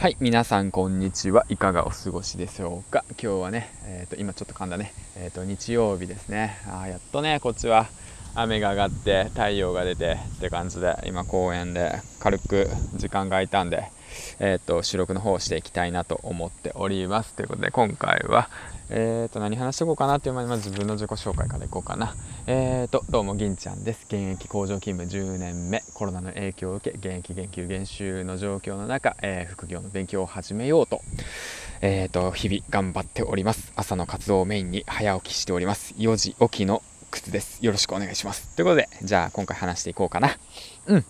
はい、皆さんこんにちは。いかがお過ごしでしょうか？今日はね、えっ、ー、と今ちょっと噛んだね、えっ、ー、と日曜日ですね。あやっとねこっちは雨が上がって太陽が出てって感じで今公園で軽く時間が空いたんで、えっ、ー、と収録の方をしていきたいなと思っております。ということで今回はえーと何話していこうかなっていう前にまず自分の自己紹介からいこうかな。えーとどうも銀ちゃんです。現役工場勤務10年目コロナの影響を受け現役減給減収の状況の中、えー、副業の勉強を始めようと,、えーと日々頑張っております。朝の活動をメインに早起きしております。4時起きの靴です。よろしくお願いします。ということでじゃあ今回話していこうかな。うん。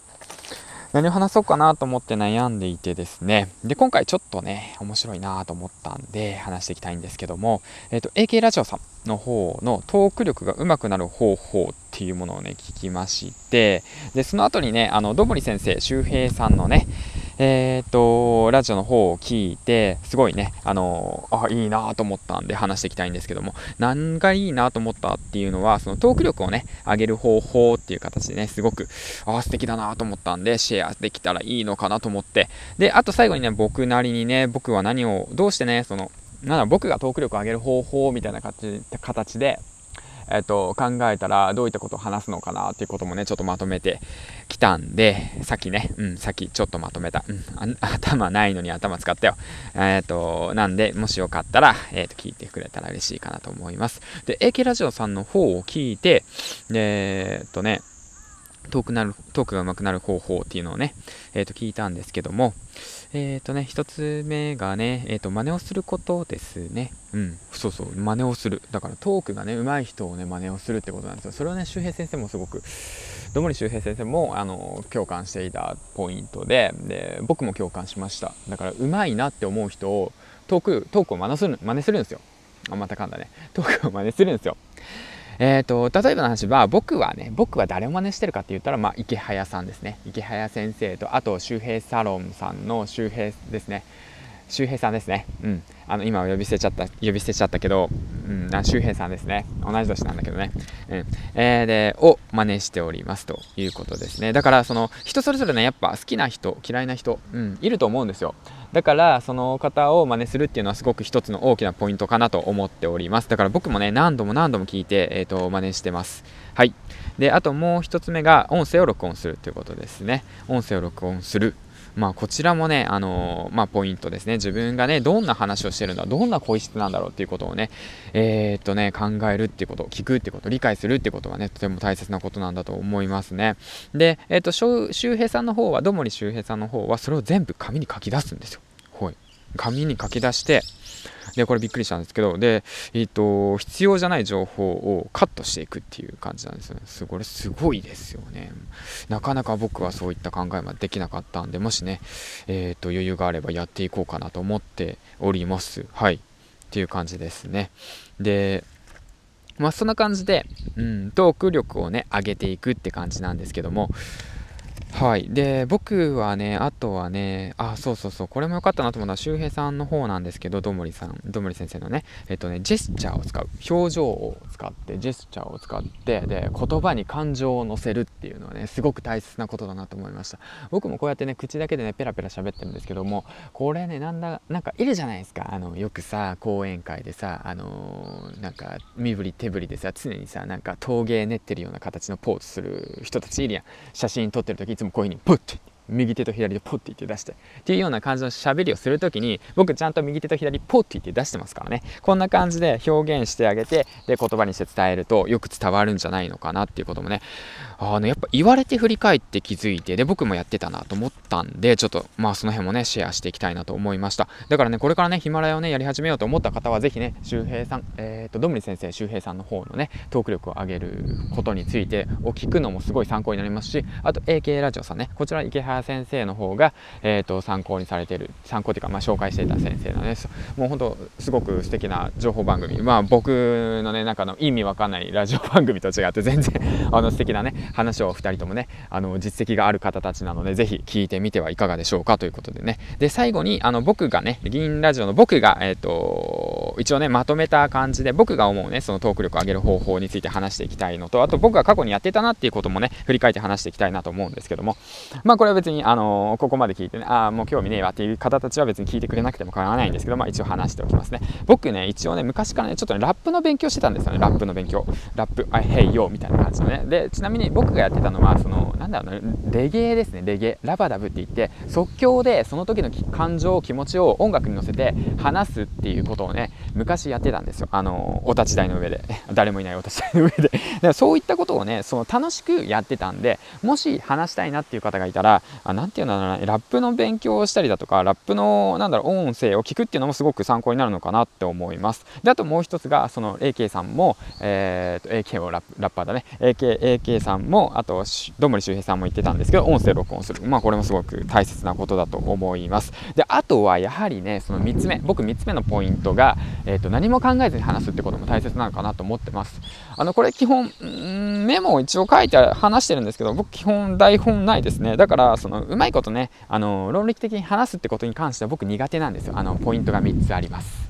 何を話そうかなと思って悩んでいてですね。で、今回ちょっとね、面白いなと思ったんで話していきたいんですけども、えっ、ー、と、AK ラジオさんの方のトーク力が上手くなる方法っていうものをね、聞きまして、で、その後にね、あの、どもり先生、周平さんのね、えっ、と、ラジオの方を聞いて、すごいね、あのあ、いいなと思ったんで話していきたいんですけども、何がいいなと思ったっていうのは、そのトーク力をね、上げる方法っていう形でね、すごく、あ、素敵だなと思ったんで、シェアできたらいいのかなと思って、で、あと最後にね、僕なりにね、僕は何を、どうしてね、その、なんだ僕がトーク力を上げる方法みたいな形で、えっと、考えたらどういったことを話すのかなっていうこともね、ちょっとまとめてきたんで、さっきね、うん、さっきちょっとまとめた。うん、頭ないのに頭使ったよ。えっ、と、なんで、もしよかったら、えっ、と、聞いてくれたら嬉しいかなと思います。で、AK ラジオさんの方を聞いて、えっとね、トークなるトークが上手くなる方法っていうのをね、えー、と聞いたんですけども、えっ、ー、とね、一つ目がね、えっ、ー、と、真似をすることですね。うん、そうそう、真似をする。だからトークがね、上手い人をね、真似をするってことなんですよ。それはね、周平先生もすごく、どもり周平先生も、あの、共感していたポイントで、で、僕も共感しました。だから、上手いなって思う人を、トーク、トークを真似する、真似するんですよ。あ、また噛んだね。トークを真似するんですよ。えーと、例えばの話は僕はね僕は誰を真似してるかって言ったら、まあ、池早さんですね池早先生とあと周平サロンさんの周平ですね周平さんですね。うん。あの、今は呼び捨てちゃった、呼び捨てちゃったけど、うん、周平さんですね。同じ年なんだけどね。うん。えー、で、を真似しておりますということですね。だから、その、人それぞれね、やっぱ好きな人、嫌いな人、うん、いると思うんですよ。だから、その方を真似するっていうのはすごく一つの大きなポイントかなと思っております。だから僕もね、何度も何度も聞いて、えっ、ー、と、真似してます。はい。で、あともう一つ目が、音声を録音するということですね。音声を録音する。まあ、こちらもね、あのー、まあ、ポイントですね。自分がね、どんな話をしてるんだ、どんな声質なんだろうっていうことをね、えー、っとね、考えるっていうこと、聞くっていうこと、理解するっていうことはね、とても大切なことなんだと思いますね。で、えー、っと、周平さんの方は、どもり周平さんの方は、それを全部紙に書き出すんですよ。はい。紙に書き出して、で、これびっくりしたんですけど、で、えっ、ー、と、必要じゃない情報をカットしていくっていう感じなんですよね。これすごいですよね。なかなか僕はそういった考えはできなかったんで、もしね、えっ、ー、と、余裕があればやっていこうかなと思っております。はい。っていう感じですね。で、まあそんな感じで、うん、トーク力をね、上げていくって感じなんですけども、はい。で、僕はね、あとはね、あ、そうそうそう、これも良かったなと思うのは、周平さんの方なんですけど、どもりさん、どもり先生のね、えっとね、ジェスチャーを使う。表情を使って、ジェスチャーを使って、で、言葉に感情を乗せるっていうのはね、すごく大切なことだなと思いました。僕もこうやってね、口だけでね、ペラペラ喋ってるんですけども、これね、なんだ、なんかいるじゃないですか。あの、よくさ、講演会でさ、あのー、なんか、身振り手振りでさ、常にさ、なんか陶芸練ってるような形のポーズする人たちいるやん。写真撮ってる時いつももこういうふうにプッて。右手と左でポッて言って出してっていうような感じの喋りをするときに僕ちゃんと右手と左ポッて言って出してますからね。こんな感じで表現してあげてで言葉にして伝えるとよく伝わるんじゃないのかなっていうこともねあのやっぱ言われて振り返って気づいてで僕もやってたなと思ったんでちょっとまあその辺もねシェアしていきたいなと思いました。だからねこれからねヒマラヤをねやり始めようと思った方はぜひね周平さんえっ、ー、とどむり先生周平さんの方のねトーク力を上げることについてを聞くのもすごい参考になりますしあと AK ラジオさんねこちら池原先生の方が、えーと、参考にされている参考というか、まあ、紹介していた先生なのでもう本当すごく素敵な情報番組。まあ僕のね中の意味わかんないラジオ番組と違って全然 あの素敵なね話を2人ともねあの実績がある方たちなのでぜひ聞いてみてはいかがでしょうかということでね。で最後にあの僕がね銀ラジオの僕が、えーと、一応ねまとめた感じで僕が思うねそのトーク力を上げる方法について話していきたいのとあと僕が過去にやってたなっていうこともね振り返って話していきたいなと思うんですけどもまあこれは別に、あのここまで聞いてねああもう興味ねえわっていう方たちは別に聞いてくれなくても構わないんですけど、まあ、一応話しておきますね。僕ね一応ね昔からねちょっとねラップの勉強してたんですよねラップの勉強。ラップあへいよみたいな感じのね。でちなみに僕がやってたのはそのんだろうなレゲエですね。レゲエ。ラバダブって言って即興でその時の感情気持ちを音楽に乗せて話すっていうことをね昔やってたんですよ。あのお立ち台の上で。誰もいないお立ち台の上で。でそういったことをねその楽しくやってたんでもし話したいなっていう方がいたら何て言うんだろうなラップの勉強をしたりだとかラップのなんだろう音声を聞くっていうのもすごく参考になるのかなって思います。であともう一つがその AK さんも、えー、と AK をラッラッパーだね。AK, AK さんもあとどん森周平さんも言ってたんですけど音声録音する。まあこれもすごく大切なことだと思います。であとはやはりねその3つ目僕3つ目のポイントが、えー、と何も考えずに話すってことも大切なのかなと思ってます。あのこれ基本メモを一応書いて話してるんですけど僕基本台本ないですね。だからそのうまいことねあの論理的に話すってことに関しては僕苦手なんですよ。あのポイントが3つあります。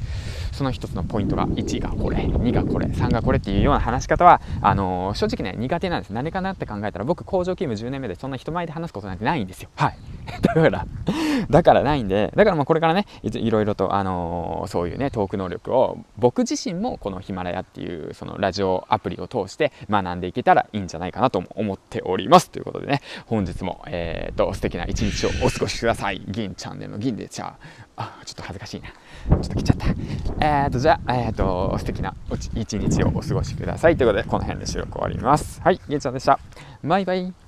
その一つのポイントが1がこれ2がこれ3がこれっていうような話し方はあのー、正直ね苦手なんです。何かなって考えたら僕工場勤務10年目でそんな人前で話すことなんてないんですよ。はい。だからだからないんでだからまあこれからねいろいろと、あのー、そういうねトーク能力を僕自身もこのヒマラヤっていうそのラジオアプリを通して学んでいけたらいいんじゃないかなと思っております。ということでね本日もえー、っと素敵な一日をお過ごしください。銀チャンネルの銀でじゃあちょっと恥ずかしいな。ちょっと来ちゃった。えーとじゃあえーと素敵な一日をお過ごしください。ということでこの辺で収録終わります。はいげんちゃんでした。バイバイ。